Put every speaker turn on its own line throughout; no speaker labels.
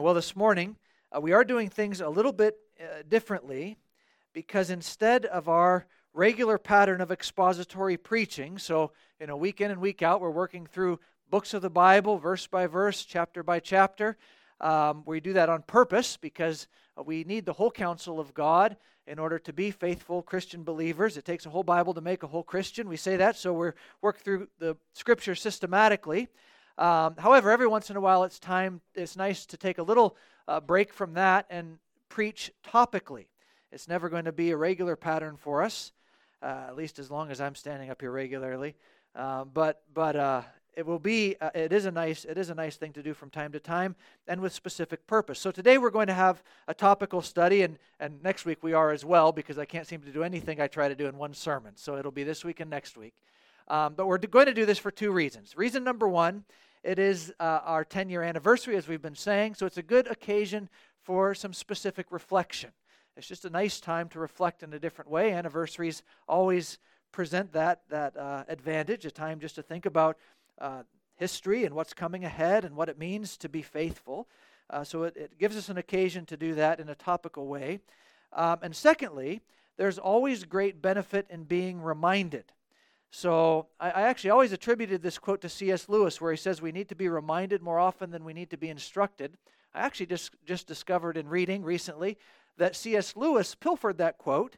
Well, this morning, uh, we are doing things a little bit uh, differently because instead of our regular pattern of expository preaching, so you know, week in and week out, we're working through books of the Bible, verse by verse, chapter by chapter. Um, we do that on purpose because we need the whole counsel of God in order to be faithful Christian believers. It takes a whole Bible to make a whole Christian. We say that, so we're work through the Scripture systematically. Um, however, every once in a while, it's time. It's nice to take a little uh, break from that and preach topically. It's never going to be a regular pattern for us, uh, at least as long as I'm standing up here regularly. Uh, but but uh, it will be. Uh, it is a nice. It is a nice thing to do from time to time and with specific purpose. So today we're going to have a topical study, and and next week we are as well because I can't seem to do anything I try to do in one sermon. So it'll be this week and next week. Um, but we're going to do this for two reasons. Reason number one it is uh, our 10 year anniversary, as we've been saying, so it's a good occasion for some specific reflection. It's just a nice time to reflect in a different way. Anniversaries always present that, that uh, advantage, a time just to think about uh, history and what's coming ahead and what it means to be faithful. Uh, so it, it, gives us an occasion to do that in a topical way. Um, and secondly, there's always great benefit in being reminded. So I, I, actually always attributed this quote to C.S. Lewis, where he says we need to be reminded more often than we need to be instructed. I actually just, just discovered in reading recently that C.S. Lewis pilfered that quote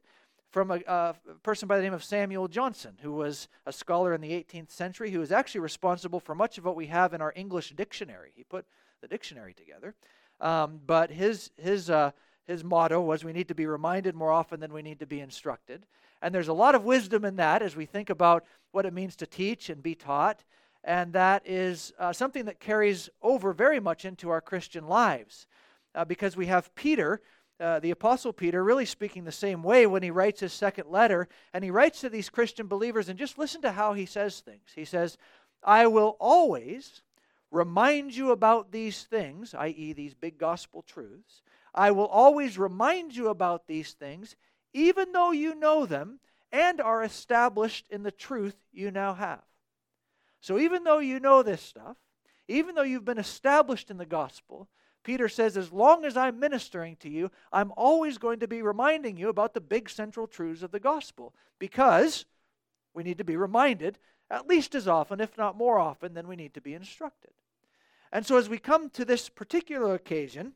from a, a, person by the name of Samuel Johnson, who was a scholar in the 18th century, who was actually responsible for much of what we have in our English dictionary. He put the dictionary together. Um, but his, his, uh, his motto was we need to be reminded more often than we need to be instructed. And there's a lot of wisdom in that as we think about what it means to teach and be taught. And that is uh, something that carries over very much into our Christian lives. Uh, because we have Peter, uh, the Apostle Peter, really speaking the same way when he writes his second letter. And he writes to these Christian believers, and just listen to how he says things. He says, I will always remind you about these things, i.e., these big gospel truths. I will always remind you about these things even though you know them and are established in the truth you now have. So, even though you know this stuff, even though you've been established in the gospel, Peter says, as long as I'm ministering to you, I'm always going to be reminding you about the big central truths of the gospel because we need to be reminded at least as often, if not more often, than we need to be instructed. And so, as we come to this particular occasion,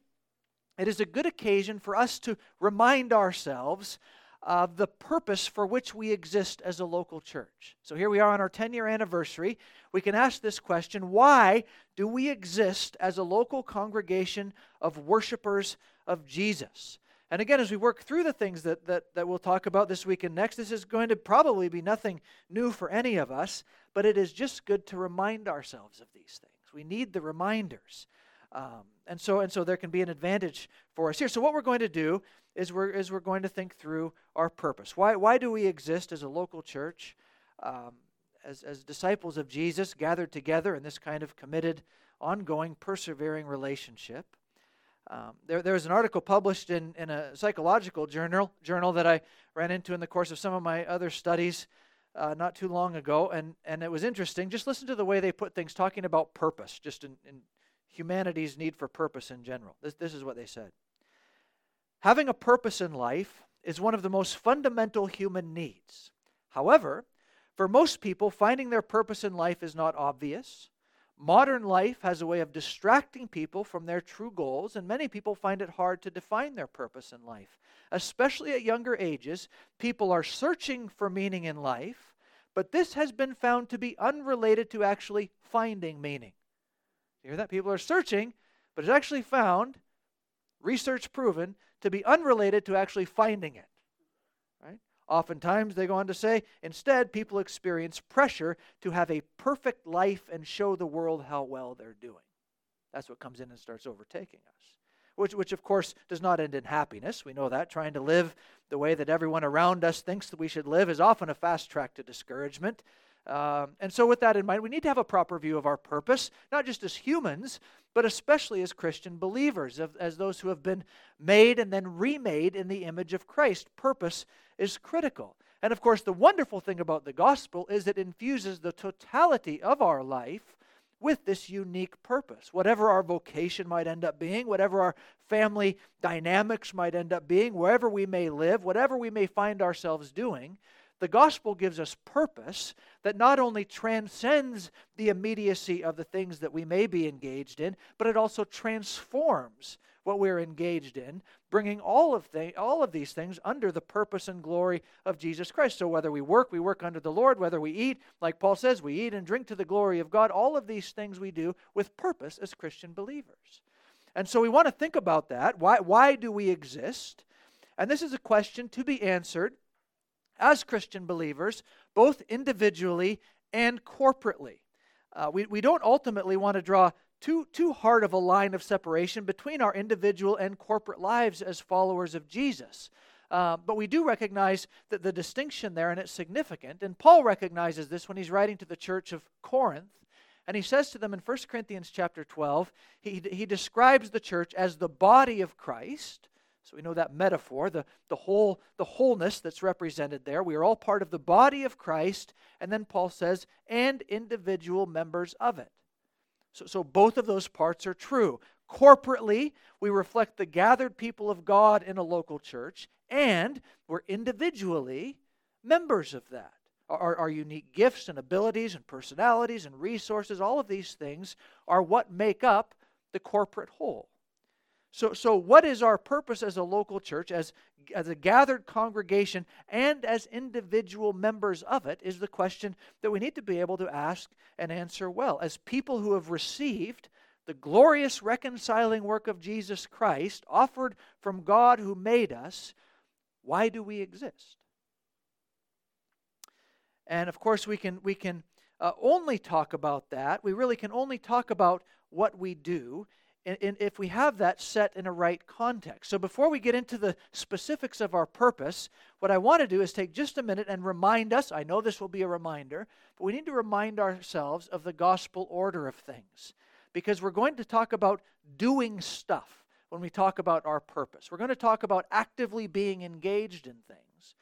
it is a good occasion for us to remind ourselves of the purpose for which we exist as a local church. So here we are on our 10 year anniversary. We can ask this question why do we exist as a local congregation of worshipers of Jesus? And again, as we work through the things that, that, that we'll talk about this week and next, this is going to probably be nothing new for any of us, but it is just good to remind ourselves of these things. We need the reminders. Um, and so and so there can be an advantage for us here. So what we're going to do is we're is we're going to think through our purpose. Why why do we exist as a local church, um, as as disciples of Jesus gathered together in this kind of committed, ongoing, persevering relationship? Um, there, there was an article published in, in a psychological journal journal that I ran into in the course of some of my other studies uh, not too long ago, and, and it was interesting. Just listen to the way they put things, talking about purpose, just in, in humanity's need for purpose in general. This, this is what they said Having a purpose in life is one of the most fundamental human needs. However, for most people, finding their purpose in life is not obvious. Modern life has a way of distracting people from their true goals, and many people find it hard to define their purpose in life. Especially at younger ages, people are searching for meaning in life, but this has been found to be unrelated to actually finding meaning. Hear that? People are searching, but it's actually found, research proven, to be unrelated to actually finding it. Right? Oftentimes, they go on to say, instead, people experience pressure to have a perfect life and show the world how well they're doing. That's what comes in and starts overtaking us. Which, which, of course, does not end in happiness. We know that. Trying to live the way that everyone around us thinks that we should live is often a fast track to discouragement. Um, and so, with that in mind, we need to have a proper view of our purpose, not just as humans, but especially as Christian believers, as those who have been made and then remade in the image of Christ. Purpose is critical. And of course, the wonderful thing about the gospel is it infuses the totality of our life with this unique purpose. Whatever our vocation might end up being, whatever our family dynamics might end up being, wherever we may live, whatever we may find ourselves doing, the gospel gives us purpose that not only transcends the immediacy of the things that we may be engaged in, but it also transforms what we're engaged in, bringing all of, all of these things under the purpose and glory of Jesus Christ. So whether we work, we work under the Lord. Whether we eat, like Paul says, we eat and drink to the glory of God. All of these things we do with purpose as Christian believers. And so we want to think about that. Why, why do we exist? And this is a question to be answered as Christian believers, both individually and corporately. Uh, we, we don't ultimately want to draw too, too hard of a line of separation between our individual and corporate lives as followers of Jesus. Uh, but we do recognize that the distinction there, and it's significant. And Paul recognizes this when he's writing to the church of Corinth. And he says to them in 1 Corinthians chapter 12, he, he describes the church as the body of Christ. So we know that metaphor, the, the whole the wholeness that's represented there. We are all part of the body of Christ, and then Paul says, and individual members of it. So, so both of those parts are true. Corporately, we reflect the gathered people of God in a local church, and we're individually members of that. Our, our unique gifts and abilities and personalities and resources, all of these things are what make up the corporate whole. So, so what is our purpose as a local church, as, as a gathered congregation, and as individual members of it, is the question that we need to be able to ask and answer well. As people who have received the glorious reconciling work of Jesus Christ offered from God who made us, why do we exist? And of course, we can, we can uh, only talk about that. We really can only talk about what we do if we have that set in a right context. So before we get into the specifics of our purpose, what I want to do is take just a minute and remind us I know this will be a reminder, but we need to remind ourselves of the gospel order of things. Because we're going to talk about doing stuff when we talk about our purpose. We're going to talk about actively being engaged in things.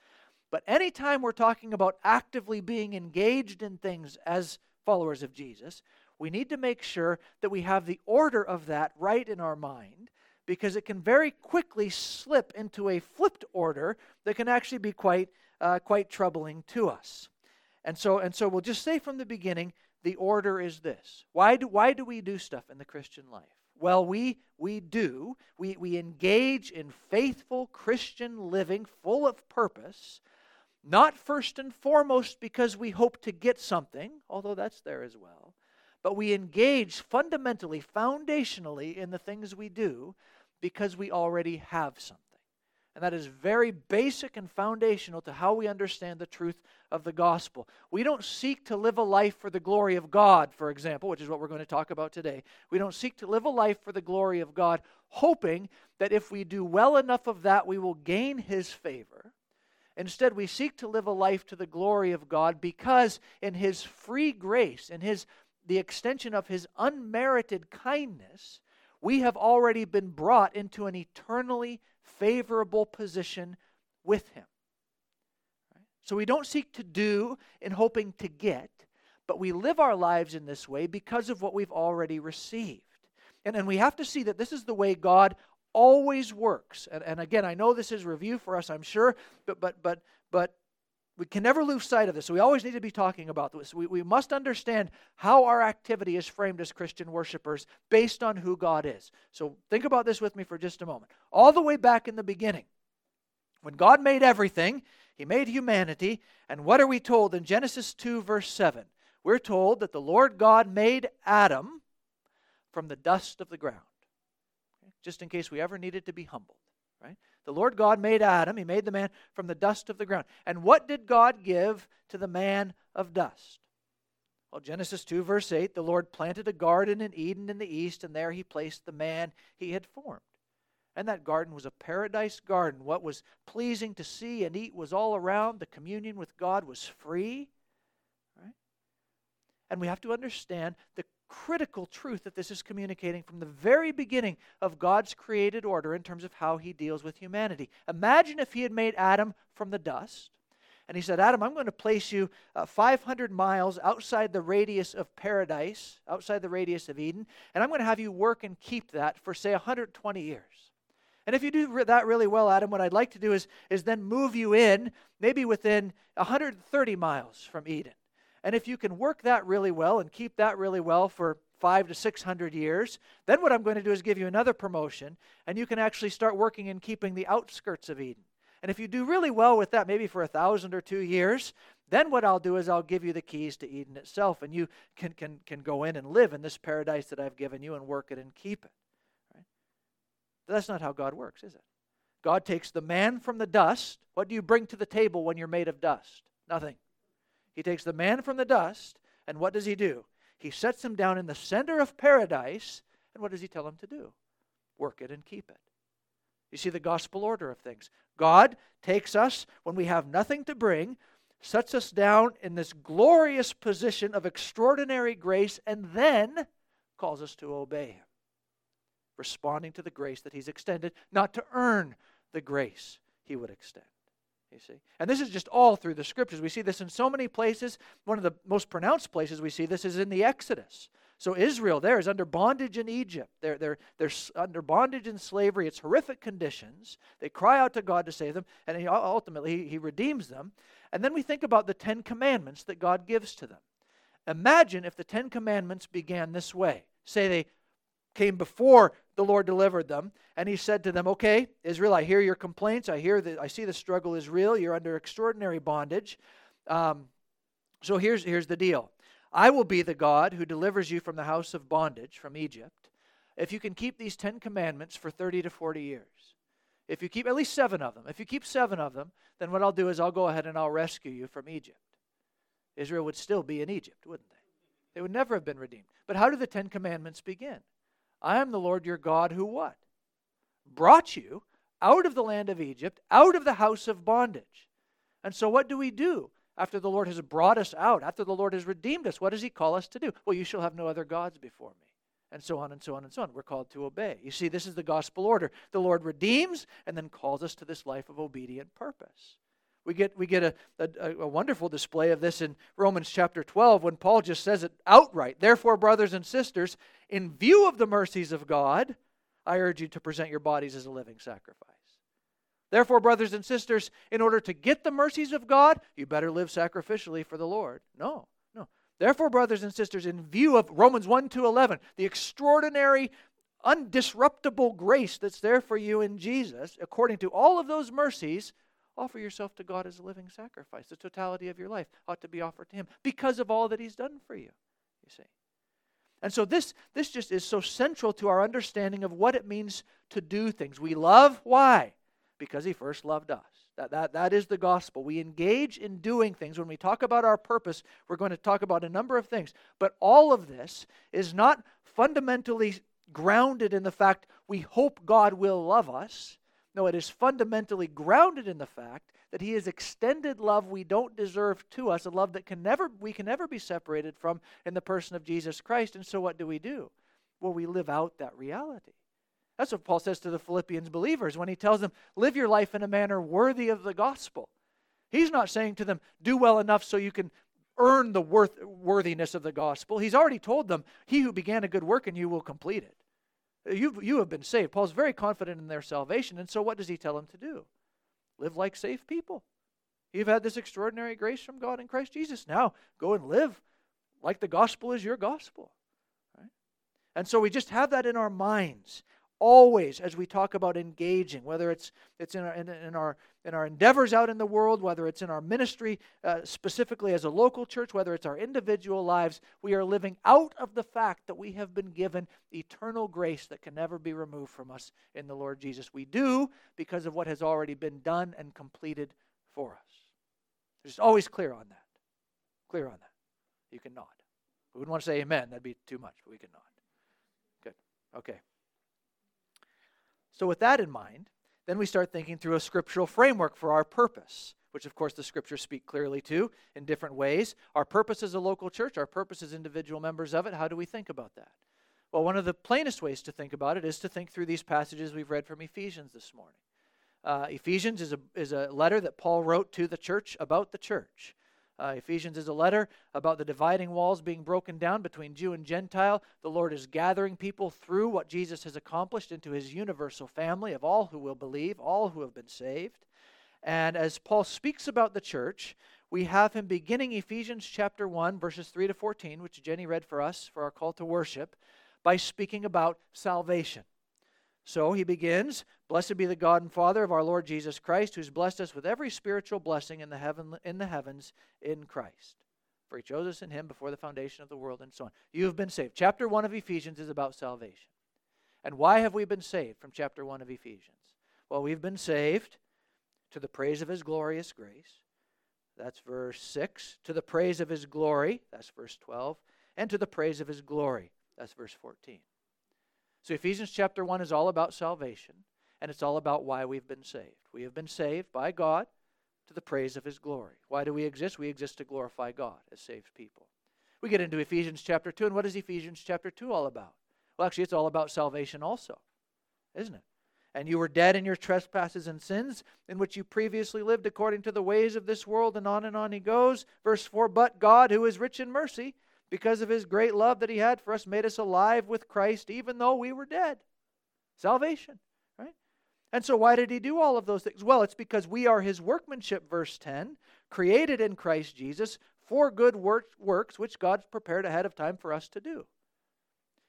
But anytime we're talking about actively being engaged in things as followers of Jesus, we need to make sure that we have the order of that right in our mind because it can very quickly slip into a flipped order that can actually be quite, uh, quite troubling to us. And so, and so we'll just say from the beginning the order is this. Why do, why do we do stuff in the Christian life? Well, we, we do. We, we engage in faithful Christian living full of purpose, not first and foremost because we hope to get something, although that's there as well, but we engage fundamentally, foundationally in the things we do because we already have something. And that is very basic and foundational to how we understand the truth of the gospel. We don't seek to live a life for the glory of God, for example, which is what we're going to talk about today. We don't seek to live a life for the glory of God, hoping that if we do well enough of that, we will gain His favor. Instead, we seek to live a life to the glory of God because, in His free grace, in His the extension of his unmerited kindness, we have already been brought into an eternally favorable position with him. So we don't seek to do in hoping to get, but we live our lives in this way because of what we've already received. And, and we have to see that this is the way God always works. And, and again, I know this is review for us, I'm sure, but but but but we can never lose sight of this. So we always need to be talking about this. We, we must understand how our activity is framed as Christian worshipers based on who God is. So think about this with me for just a moment. All the way back in the beginning, when God made everything, He made humanity. And what are we told in Genesis 2, verse 7? We're told that the Lord God made Adam from the dust of the ground. Just in case we ever needed to be humbled, right? The Lord God made Adam, He made the man from the dust of the ground. And what did God give to the man of dust? Well, Genesis 2, verse 8 the Lord planted a garden in Eden in the east, and there He placed the man He had formed. And that garden was a paradise garden. What was pleasing to see and eat was all around. The communion with God was free. Right? And we have to understand the critical truth that this is communicating from the very beginning of God's created order in terms of how he deals with humanity. Imagine if he had made Adam from the dust, And he said, Adam, I'm going to place you uh, 500 miles outside the radius of paradise, outside the radius of Eden, and I'm going to have you work and keep that for, say, 120 years. And if you do that really well, Adam, what I'd like to do is, is then move you in, maybe within 130 miles from Eden. And if you can work that really well and keep that really well for five to 600 years, then what I'm going to do is give you another promotion, and you can actually start working in keeping the outskirts of Eden. And if you do really well with that, maybe for a thousand or two years, then what I'll do is I'll give you the keys to Eden itself, and you can, can, can go in and live in this paradise that I've given you and work it and keep it. Right? But that's not how God works, is it? God takes the man from the dust. What do you bring to the table when you're made of dust? Nothing. He takes the man from the dust, and what does he do? He sets him down in the center of paradise, and what does he tell him to do? Work it and keep it. You see the gospel order of things. God takes us when we have nothing to bring, sets us down in this glorious position of extraordinary grace, and then calls us to obey Him, responding to the grace that He's extended, not to earn the grace He would extend. You see? And this is just all through the scriptures. We see this in so many places. One of the most pronounced places we see this is in the Exodus. So Israel there is under bondage in Egypt. They're, they're, they're under bondage in slavery. It's horrific conditions. They cry out to God to save them, and he, ultimately he, he redeems them. And then we think about the Ten Commandments that God gives to them. Imagine if the Ten Commandments began this way. Say they came before the Lord delivered them, and he said to them, "Okay, Israel, I hear your complaints. I hear that I see the struggle is real. You're under extraordinary bondage. Um, so here's here's the deal. I will be the God who delivers you from the house of bondage, from Egypt, if you can keep these Ten Commandments for 30 to 40 years. If you keep at least seven of them, if you keep seven of them, then what I'll do is I'll go ahead and I'll rescue you from Egypt. Israel would still be in Egypt, wouldn't they? They would never have been redeemed. But how do the Ten Commandments begin? I am the Lord your God who what? Brought you out of the land of Egypt, out of the house of bondage. And so what do we do? After the Lord has brought us out, after the Lord has redeemed us, what does He call us to do? Well, you shall have no other gods before me. And so on and so on and so on. We're called to obey. You see, this is the gospel order. The Lord redeems and then calls us to this life of obedient purpose. We get, we get a, a, a, wonderful display of this in Romans chapter 12 when Paul just says it outright. Therefore, brothers and sisters, in view of the mercies of God, I urge you to present your bodies as a living sacrifice. Therefore, brothers and sisters, in order to get the mercies of God, you better live sacrificially for the Lord. No, no. Therefore, brothers and sisters, in view of Romans 1 to 11, the extraordinary, undisruptible grace that's there for you in Jesus, according to all of those mercies, offer yourself to God as a living sacrifice. The totality of your life ought to be offered to Him because of all that He's done for you, you see. And so this, this just is so central to our understanding of what it means to do things. We love, why? Because he first loved us. That, that, that is the gospel. We engage in doing things. When we talk about our purpose, we're going to talk about a number of things. But all of this is not fundamentally grounded in the fact we hope God will love us. No, it is fundamentally grounded in the fact that He has extended love we don't deserve to us, a love that can never we can never be separated from in the person of Jesus Christ. And so what do we do? Well, we live out that reality. That's what Paul says to the Philippians believers when he tells them, live your life in a manner worthy of the gospel. He's not saying to them, do well enough so you can earn the worth, worthiness of the gospel. He's already told them, he who began a good work in you will complete it. You you have been saved. Paul's very confident in their salvation. And so what does he tell them to do? Live like safe people. You've had this extraordinary grace from God in Christ Jesus. Now go and live like the gospel is your gospel. Right? And so we just have that in our minds always as we talk about engaging, whether it's, it's in, our, in, in our, in our endeavors out in the world, whether it's in our ministry, uh, specifically as a local church, whether it's our individual lives, we are living out of the fact that we have been given eternal grace that can never be removed from us in the Lord Jesus. We do because of what has already been done and completed for us. Just always clear on that. Clear on that. You can nod. We wouldn't want to say amen, that'd be too much, but we can nod. Good. Okay. So, with that in mind, then we start thinking through a scriptural framework for our purpose, which, of course, the scriptures speak clearly to in different ways. Our purpose as a local church, our purpose as individual members of it. How do we think about that? Well, one of the plainest ways to think about it is to think through these passages we've read from Ephesians this morning. Uh, Ephesians is a, is a letter that Paul wrote to the church about the church. Uh, Ephesians is a letter about the dividing walls being broken down between Jew and Gentile. The Lord is gathering people through what Jesus has accomplished into his universal family of all who will believe, all who have been saved. And as Paul speaks about the church, we have him beginning Ephesians chapter 1, verses 3 to 14, which Jenny read for us for our call to worship, by speaking about salvation. So he begins Blessed be the God and Father of our Lord Jesus Christ, who's blessed us with every spiritual blessing in the, heaven, in the heavens in Christ. For he chose us in him before the foundation of the world, and so on. You have been saved. Chapter 1 of Ephesians is about salvation. And why have we been saved from chapter 1 of Ephesians? Well, we've been saved to the praise of his glorious grace. That's verse 6. To the praise of his glory. That's verse 12. And to the praise of his glory. That's verse 14. So Ephesians chapter 1 is all about salvation, and it's all about why we've been saved. We have been saved by God to the praise of his glory. Why do we exist? We exist to glorify God as saved people. We get into Ephesians chapter 2, and what is Ephesians chapter 2 all about? Well, actually, it's all about salvation also, isn't it? And you were dead in your trespasses and sins, in which you previously lived according to the ways of this world, and on and on he goes. Verse 4 But God, who is rich in mercy, because of his great love that he had for us, made us alive with Christ, even though we were dead. Salvation, right? And so, why did he do all of those things? Well, it's because we are his workmanship, verse 10, created in Christ Jesus for good work, works which God's prepared ahead of time for us to do.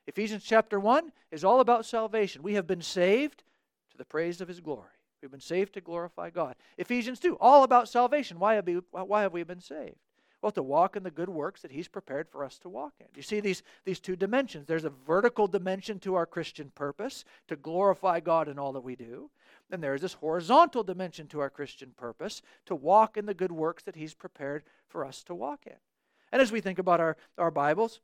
Ephesians chapter 1 is all about salvation. We have been saved to the praise of his glory. We've been saved to glorify God. Ephesians 2, all about salvation. Why have we, why have we been saved? Well, to walk in the good works that He's prepared for us to walk in. You see these, these two dimensions. There's a vertical dimension to our Christian purpose, to glorify God in all that we do. And there is this horizontal dimension to our Christian purpose, to walk in the good works that He's prepared for us to walk in. And as we think about our, our Bibles,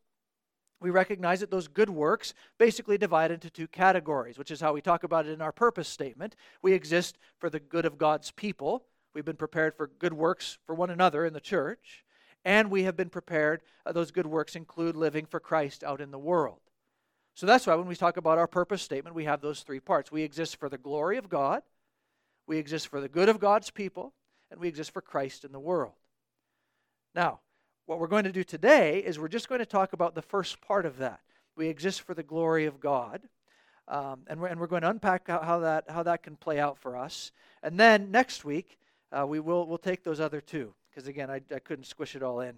we recognize that those good works basically divide into two categories, which is how we talk about it in our purpose statement. We exist for the good of God's people. We've been prepared for good works for one another in the church and we have been prepared. Uh, those good works include living for Christ out in the world. So that's why when we talk about our purpose statement, we have those three parts. We exist for the glory of God, we exist for the good of God's people, and we exist for Christ in the world. Now, what we're going to do today is we're just going to talk about the first part of that. We exist for the glory of God. Um, and, we're, and we're going to unpack how, how, that, how that can play out for us. And then next week, uh, we will we'll take those other two because again, I, I couldn't squish it all in.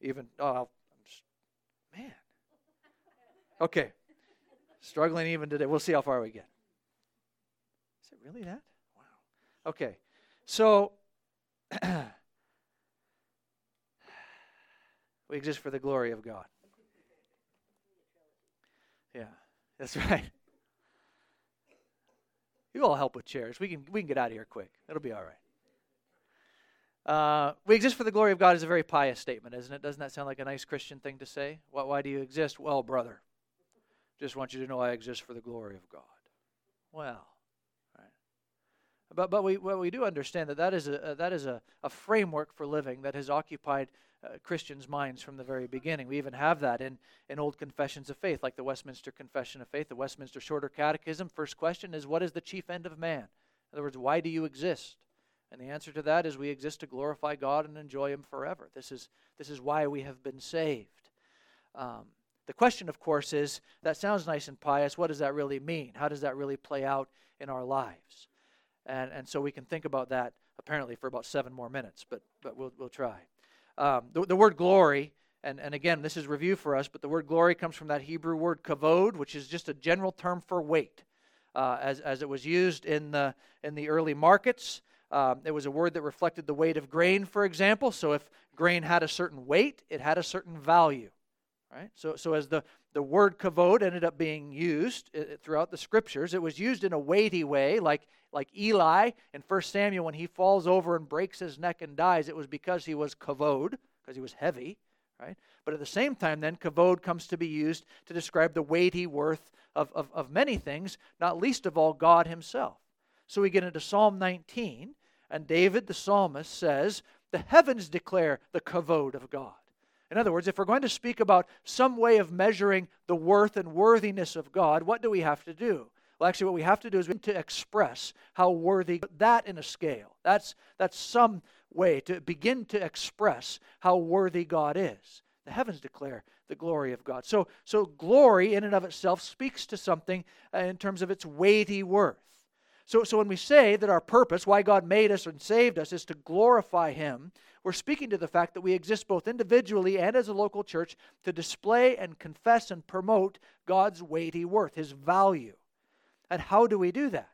Even oh, I'm just, man. Okay, struggling even today. We'll see how far we get. Is it really that? Wow. Okay, so we exist for the glory of God. Yeah, that's right. You all help with chairs. We can we can get out of here quick. It'll be all right. Uh, we exist for the glory of God is a very pious statement, isn't it? Doesn't that sound like a nice Christian thing to say? Why, why do you exist? Well, brother, just want you to know I exist for the glory of God. Well, right. But, but we, well, we do understand that that is, a, that is a, a framework for living that has occupied uh, Christians' minds from the very beginning. We even have that in, in old confessions of faith, like the Westminster Confession of Faith, the Westminster Shorter Catechism. First question is, What is the chief end of man? In other words, why do you exist? And the answer to that is we exist to glorify God and enjoy Him forever. This is, this is why we have been saved. Um, the question, of course, is that sounds nice and pious. What does that really mean? How does that really play out in our lives? And, and so we can think about that apparently for about seven more minutes, but, but we'll, we'll try. Um, the, the word glory, and, and again, this is review for us, but the word glory comes from that Hebrew word kavod, which is just a general term for weight. Uh, as, as it was used in the, in the early markets. Um, it was a word that reflected the weight of grain, for example. So if grain had a certain weight, it had a certain value. Right? So, so as the, the word kavod ended up being used uh, throughout the scriptures, it was used in a weighty way, like, like Eli in 1 Samuel when he falls over and breaks his neck and dies. It was because he was kavod, because he was heavy. Right? But at the same time, then, kavod comes to be used to describe the weighty worth of, of, of many things, not least of all God himself. So we get into Psalm 19, and David, the psalmist, says, The heavens declare the kavod of God. In other words, if we're going to speak about some way of measuring the worth and worthiness of God, what do we have to do? Well, actually, what we have to do is we need to express how worthy that in a scale. That's, that's some way to begin to express how worthy God is. The heavens declare the glory of God. So, so glory in and of itself speaks to something uh, in terms of its weighty worth. So, so when we say that our purpose, why God made us and saved us, is to glorify Him, we're speaking to the fact that we exist both individually and as a local church to display and confess and promote God's weighty worth, His value. And how do we do that?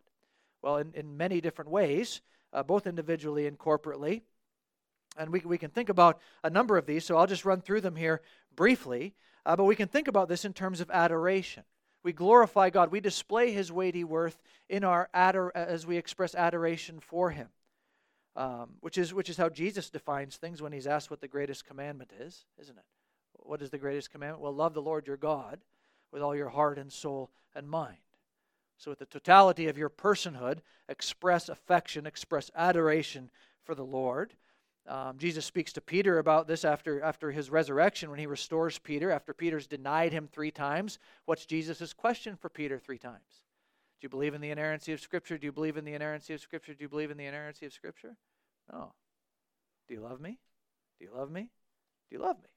Well, in, in many different ways, uh, both individually and corporately. And we, we can think about a number of these, so I'll just run through them here briefly. Uh, but we can think about this in terms of adoration. We glorify God. We display His weighty worth in our ador- as we express adoration for Him, um, which is which is how Jesus defines things when He's asked what the greatest commandment is, isn't it? What is the greatest commandment? Well, love the Lord your God with all your heart and soul and mind. So, with the totality of your personhood, express affection, express adoration for the Lord. Um, Jesus speaks to Peter about this after, after his resurrection when he restores Peter, after Peter's denied him three times. What's Jesus' question for Peter three times? Do you believe in the inerrancy of Scripture? Do you believe in the inerrancy of Scripture? Do you believe in the inerrancy of Scripture? No. Do you love me? Do you love me? Do you love me?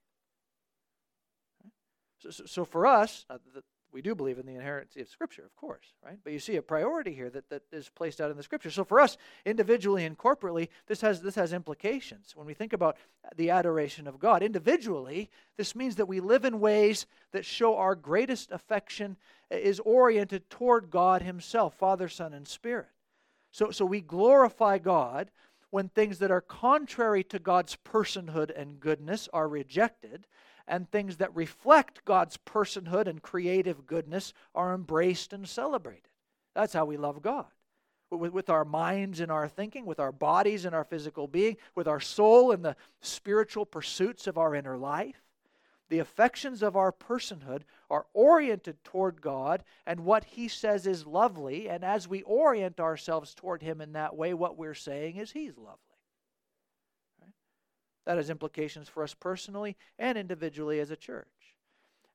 So, so, so for us, uh, the, we do believe in the inerrancy of Scripture, of course, right? But you see a priority here that, that is placed out in the Scripture. So for us, individually and corporately, this has, this has implications. When we think about the adoration of God, individually, this means that we live in ways that show our greatest affection is oriented toward God Himself, Father, Son, and Spirit. So, so we glorify God when things that are contrary to God's personhood and goodness are rejected and things that reflect God's personhood and creative goodness are embraced and celebrated. That's how we love God. With, with our minds and our thinking, with our bodies and our physical being, with our soul and the spiritual pursuits of our inner life. The affections of our personhood are oriented toward God and what He says is lovely. And as we orient ourselves toward Him in that way, what we're saying is He's lovely. That has implications for us personally and individually as a church.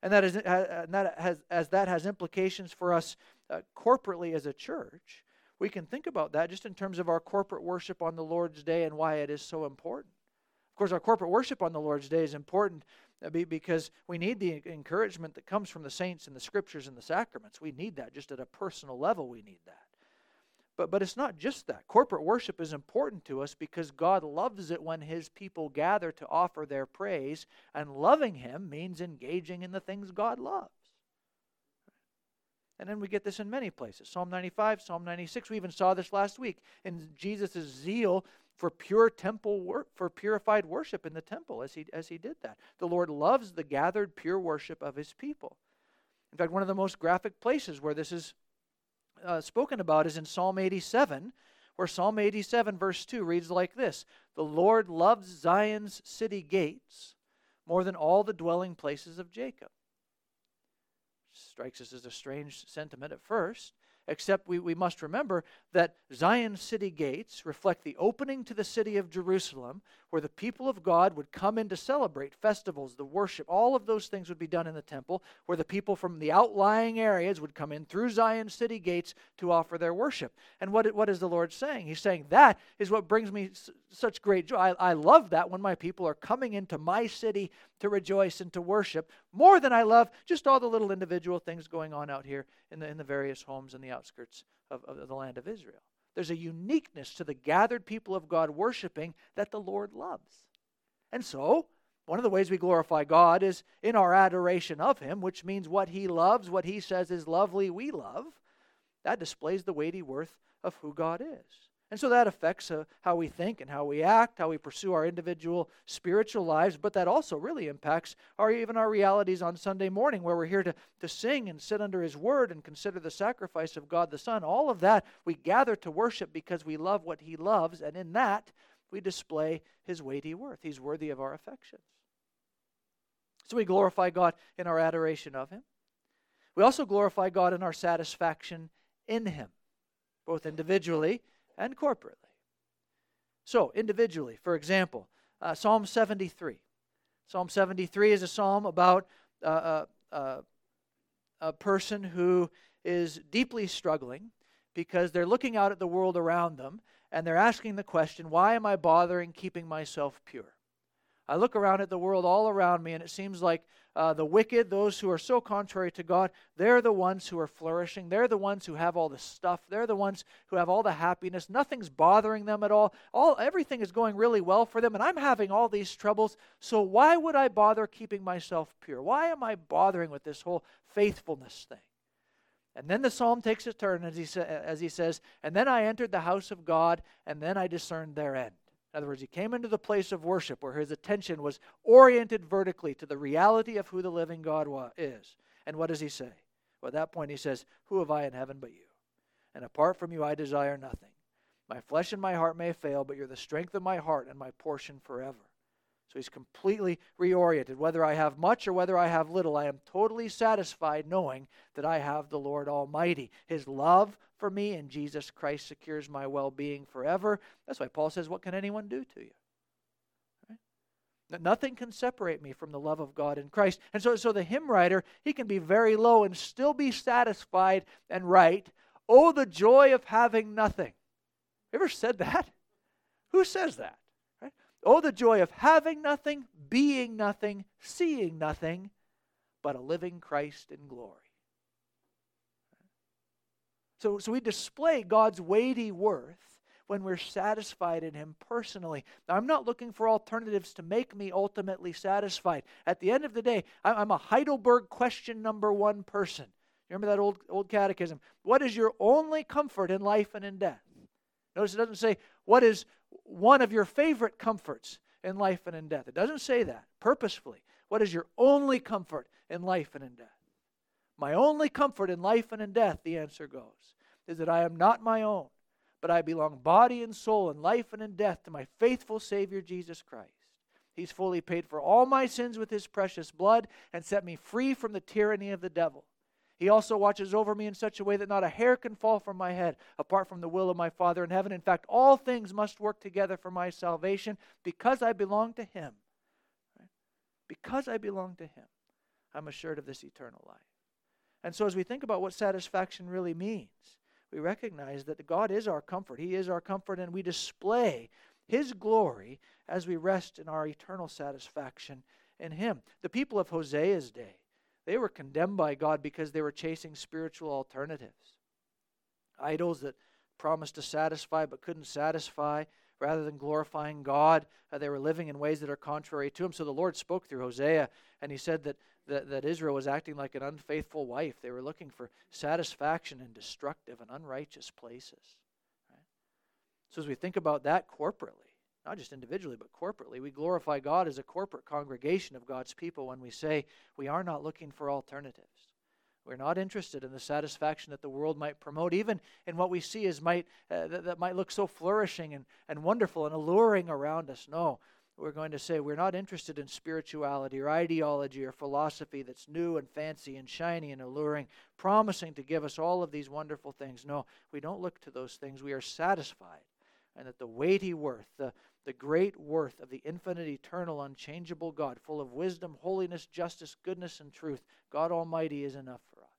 And that is, and that has, as that has implications for us uh, corporately as a church, we can think about that just in terms of our corporate worship on the Lord's Day and why it is so important. Of course, our corporate worship on the Lord's Day is important uh, because we need the encouragement that comes from the saints and the scriptures and the sacraments. We need that just at a personal level, we need that. But, but it's not just that. Corporate worship is important to us because God loves it when His people gather to offer their praise, and loving Him means engaging in the things God loves. And then we get this in many places Psalm 95, Psalm 96. We even saw this last week in Jesus' zeal for pure temple work, for purified worship in the temple as he, as he did that. The Lord loves the gathered, pure worship of His people. In fact, one of the most graphic places where this is uh, spoken about is in Psalm 87, where Psalm 87, verse 2 reads like this The Lord loves Zion's city gates more than all the dwelling places of Jacob. Strikes us as a strange sentiment at first, except we, we must remember that Zion's city gates reflect the opening to the city of Jerusalem, where the people of God would come in to celebrate festivals, the worship, all of those things would be done in the temple, where the people from the outlying areas would come in through Zion's city gates to offer their worship. And what, what is the Lord saying? He's saying, That is what brings me such great joy. I, I love that when my people are coming into my city to rejoice and to worship more than I love just all the little individual things going on out here in the, in the various homes in the outskirts of, of the land of Israel. There's a uniqueness to the gathered people of God worshiping that the Lord loves. And so, one of the ways we glorify God is in our adoration of Him, which means what He loves, what He says is lovely, we love. That displays the weighty worth of who God is. And so that affects uh, how we think and how we act, how we pursue our individual spiritual lives, but that also really impacts our even our realities on Sunday morning where we're here to, to sing and sit under his word and consider the sacrifice of God the Son. All of that we gather to worship because we love what he loves, and in that we display his weighty worth. He's worthy of our affections. So we glorify God in our adoration of him. We also glorify God in our satisfaction in him, both individually and corporately. So, individually, for example, uh, Psalm 73. Psalm 73 is a psalm about uh, uh, uh, a person who is deeply struggling because they're looking out at the world around them and they're asking the question, why am I bothering keeping myself pure? I look around at the world all around me, and it seems like uh, the wicked, those who are so contrary to God, they're the ones who are flourishing. They're the ones who have all the stuff. They're the ones who have all the happiness. Nothing's bothering them at all. All everything is going really well for them, and I'm having all these troubles. So why would I bother keeping myself pure? Why am I bothering with this whole faithfulness thing? And then the psalm takes a turn as he, sa- as he says, And then I entered the house of God, and then I discerned their end. In other words, he came into the place of worship where his attention was oriented vertically to the reality of who the living God is. And what does he say? Well, at that point, he says, Who have I in heaven but you? And apart from you, I desire nothing. My flesh and my heart may fail, but you're the strength of my heart and my portion forever. So he's completely reoriented. Whether I have much or whether I have little, I am totally satisfied knowing that I have the Lord Almighty. His love for me in Jesus Christ secures my well being forever. That's why Paul says, What can anyone do to you? Nothing can separate me from the love of God in Christ. And so, so the hymn writer, he can be very low and still be satisfied and right. Oh, the joy of having nothing. Ever said that? Who says that? Oh, the joy of having nothing, being nothing, seeing nothing, but a living Christ in glory. So, so we display God's weighty worth when we're satisfied in Him personally. Now, I'm not looking for alternatives to make me ultimately satisfied. At the end of the day, I'm a Heidelberg question number one person. Remember that old, old catechism? What is your only comfort in life and in death? Notice it doesn't say, What is one of your favorite comforts in life and in death. It doesn't say that purposefully. What is your only comfort in life and in death? My only comfort in life and in death, the answer goes, is that I am not my own, but I belong body and soul in life and in death to my faithful Savior Jesus Christ. He's fully paid for all my sins with his precious blood and set me free from the tyranny of the devil. He also watches over me in such a way that not a hair can fall from my head apart from the will of my Father in heaven. In fact, all things must work together for my salvation because I belong to Him. Because I belong to Him, I'm assured of this eternal life. And so, as we think about what satisfaction really means, we recognize that God is our comfort. He is our comfort, and we display His glory as we rest in our eternal satisfaction in Him. The people of Hosea's day, they were condemned by God because they were chasing spiritual alternatives. Idols that promised to satisfy but couldn't satisfy. Rather than glorifying God, uh, they were living in ways that are contrary to Him. So the Lord spoke through Hosea, and He said that, that, that Israel was acting like an unfaithful wife. They were looking for satisfaction in destructive and unrighteous places. Right? So as we think about that corporately, not just individually, but corporately. We glorify God as a corporate congregation of God's people when we say we are not looking for alternatives. We're not interested in the satisfaction that the world might promote, even in what we see as might uh, that, that might look so flourishing and, and wonderful and alluring around us. No, we're going to say we're not interested in spirituality or ideology or philosophy that's new and fancy and shiny and alluring, promising to give us all of these wonderful things. No, we don't look to those things. We are satisfied and that the weighty worth, the, the great worth of the infinite, eternal, unchangeable God, full of wisdom, holiness, justice, goodness, and truth, God Almighty is enough for us.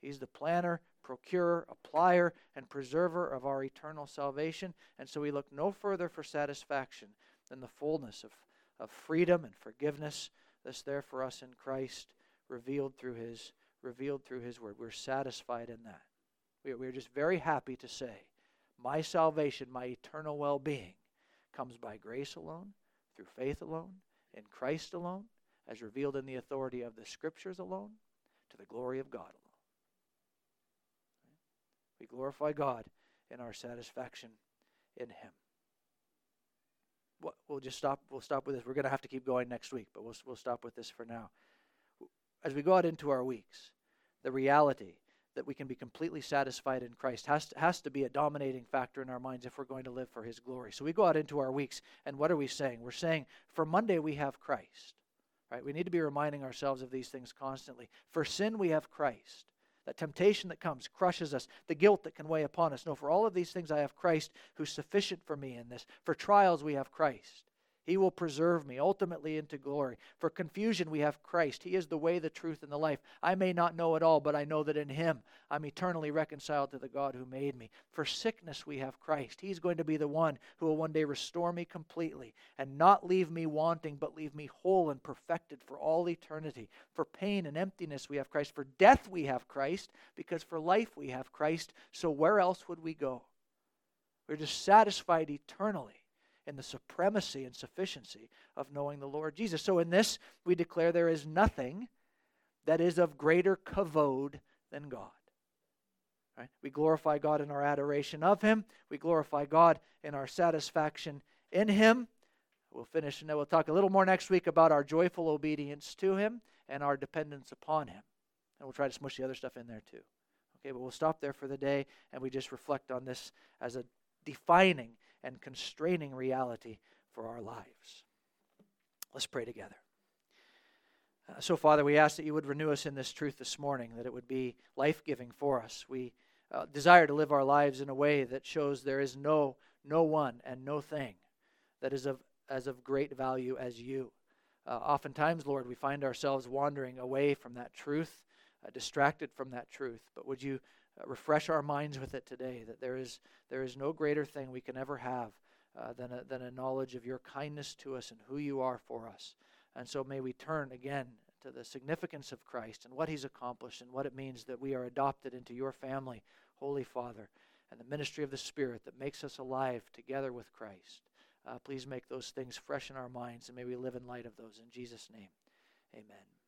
He's the planner, procurer, applier, and preserver of our eternal salvation, and so we look no further for satisfaction than the fullness of, of freedom and forgiveness that's there for us in Christ, revealed through His revealed through His Word. We're satisfied in that. We, we're just very happy to say, my salvation, my eternal well being comes by grace alone, through faith alone, in Christ alone, as revealed in the authority of the Scriptures alone, to the glory of God alone. We glorify God in our satisfaction in Him. We'll just stop. We'll stop with this. We're going to have to keep going next week, but we'll we'll stop with this for now. As we go out into our weeks, the reality that we can be completely satisfied in Christ has to, has to be a dominating factor in our minds if we're going to live for His glory. So we go out into our weeks, and what are we saying? We're saying for Monday we have Christ. Right? We need to be reminding ourselves of these things constantly. For sin we have Christ. That temptation that comes crushes us, the guilt that can weigh upon us. No, for all of these things I have Christ who's sufficient for me in this. For trials we have Christ. He will preserve me ultimately into glory. For confusion, we have Christ. He is the way, the truth, and the life. I may not know it all, but I know that in Him I'm eternally reconciled to the God who made me. For sickness, we have Christ. He's going to be the one who will one day restore me completely and not leave me wanting, but leave me whole and perfected for all eternity. For pain and emptiness, we have Christ. For death, we have Christ. Because for life, we have Christ. So where else would we go? We're just satisfied eternally in the supremacy and sufficiency of knowing the Lord Jesus. So in this, we declare there is nothing that is of greater kavod than God. Right? We glorify God in our adoration of Him. We glorify God in our satisfaction in Him. We'll finish and then we'll talk a little more next week about our joyful obedience to Him and our dependence upon Him. And we'll try to smush the other stuff in there too. Okay, but we'll stop there for the day and we just reflect on this as a defining and constraining reality for our lives. Let's pray together. Uh, so, Father, we ask that you would renew us in this truth this morning, that it would be life giving for us. We uh, desire to live our lives in a way that shows there is no, no one and no thing that is of, as of great value as you. Uh, oftentimes, Lord, we find ourselves wandering away from that truth, uh, distracted from that truth. But would you refresh our minds with it today that there is, there is no greater thing we can ever have uh, than, a, than a knowledge of your kindness to us and who you are for us. And so may we turn again to the significance of Christ and what he's accomplished and what it means that we are adopted into your family, Holy Father, and the ministry of the Spirit that makes us alive together with Christ. Uh, please make those things fresh in our minds and may we live in light of those. In Jesus' name, amen.